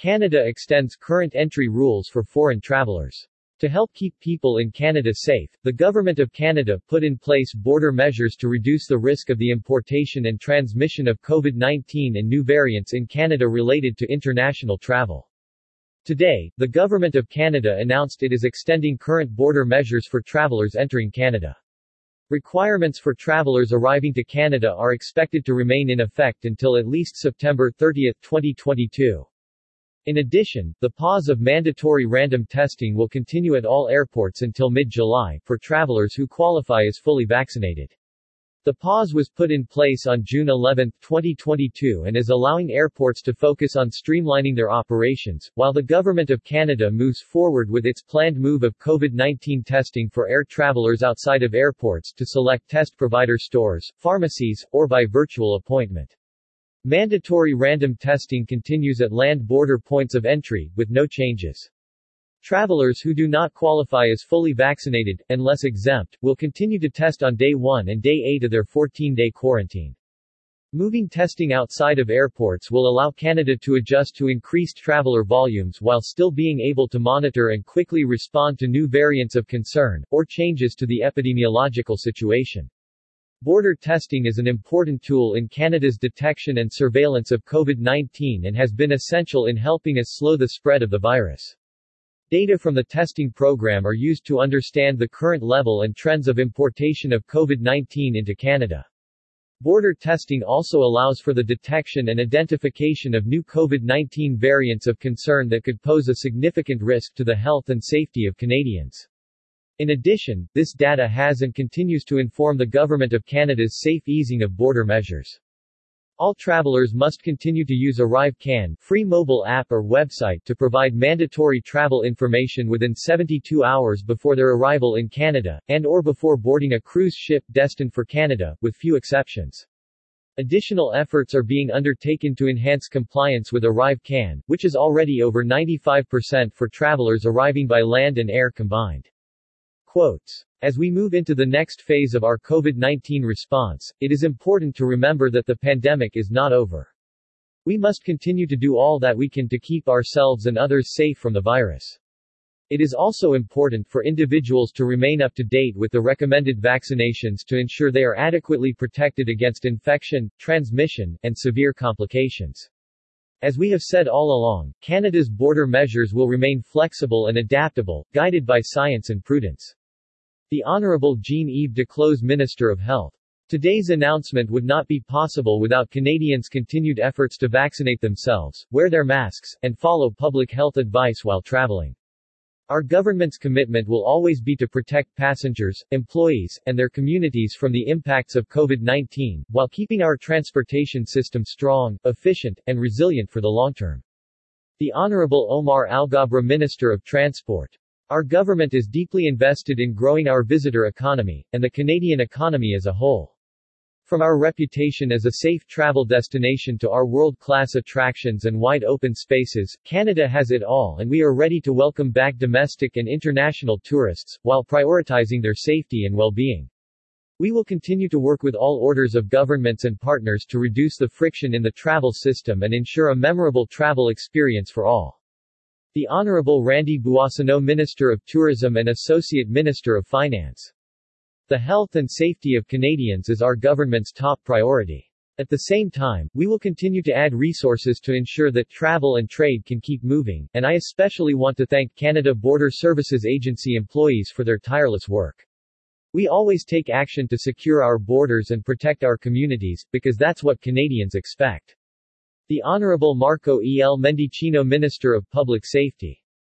Canada extends current entry rules for foreign travelers. To help keep people in Canada safe, the Government of Canada put in place border measures to reduce the risk of the importation and transmission of COVID-19 and new variants in Canada related to international travel. Today, the Government of Canada announced it is extending current border measures for travelers entering Canada. Requirements for travelers arriving to Canada are expected to remain in effect until at least September 30, 2022. In addition, the pause of mandatory random testing will continue at all airports until mid-July, for travelers who qualify as fully vaccinated. The pause was put in place on June 11, 2022 and is allowing airports to focus on streamlining their operations, while the Government of Canada moves forward with its planned move of COVID-19 testing for air travelers outside of airports to select test provider stores, pharmacies, or by virtual appointment. Mandatory random testing continues at land border points of entry, with no changes. Travelers who do not qualify as fully vaccinated, unless exempt, will continue to test on day 1 and day 8 of their 14-day quarantine. Moving testing outside of airports will allow Canada to adjust to increased traveler volumes while still being able to monitor and quickly respond to new variants of concern, or changes to the epidemiological situation. Border testing is an important tool in Canada's detection and surveillance of COVID-19 and has been essential in helping us slow the spread of the virus. Data from the testing program are used to understand the current level and trends of importation of COVID-19 into Canada. Border testing also allows for the detection and identification of new COVID-19 variants of concern that could pose a significant risk to the health and safety of Canadians. In addition, this data has and continues to inform the Government of Canada's safe easing of border measures. All travelers must continue to use ArriveCan free mobile app or website to provide mandatory travel information within 72 hours before their arrival in Canada, and or before boarding a cruise ship destined for Canada, with few exceptions. Additional efforts are being undertaken to enhance compliance with ArriveCan, which is already over 95% for travelers arriving by land and air combined. Quotes. As we move into the next phase of our COVID-19 response, it is important to remember that the pandemic is not over. We must continue to do all that we can to keep ourselves and others safe from the virus. It is also important for individuals to remain up to date with the recommended vaccinations to ensure they are adequately protected against infection, transmission, and severe complications. As we have said all along, Canada's border measures will remain flexible and adaptable, guided by science and prudence. The Honorable Jean-Yves Duclos Minister of Health. Today's announcement would not be possible without Canadians' continued efforts to vaccinate themselves, wear their masks, and follow public health advice while traveling. Our government's commitment will always be to protect passengers, employees, and their communities from the impacts of COVID-19, while keeping our transportation system strong, efficient, and resilient for the long term. The Honorable Omar Alghabra Minister of Transport. Our government is deeply invested in growing our visitor economy, and the Canadian economy as a whole. From our reputation as a safe travel destination to our world-class attractions and wide open spaces, Canada has it all and we are ready to welcome back domestic and international tourists, while prioritizing their safety and well-being. We will continue to work with all orders of governments and partners to reduce the friction in the travel system and ensure a memorable travel experience for all. The Honorable Randy Boissonnault Minister of Tourism and Associate Minister of Finance. The health and safety of Canadians is our government's top priority. At the same time, we will continue to add resources to ensure that travel and trade can keep moving, and I especially want to thank Canada Border Services Agency employees for their tireless work. We always take action to secure our borders and protect our communities, because that's what Canadians expect. The Honorable Marco E. L. Mendicino Minister of Public Safety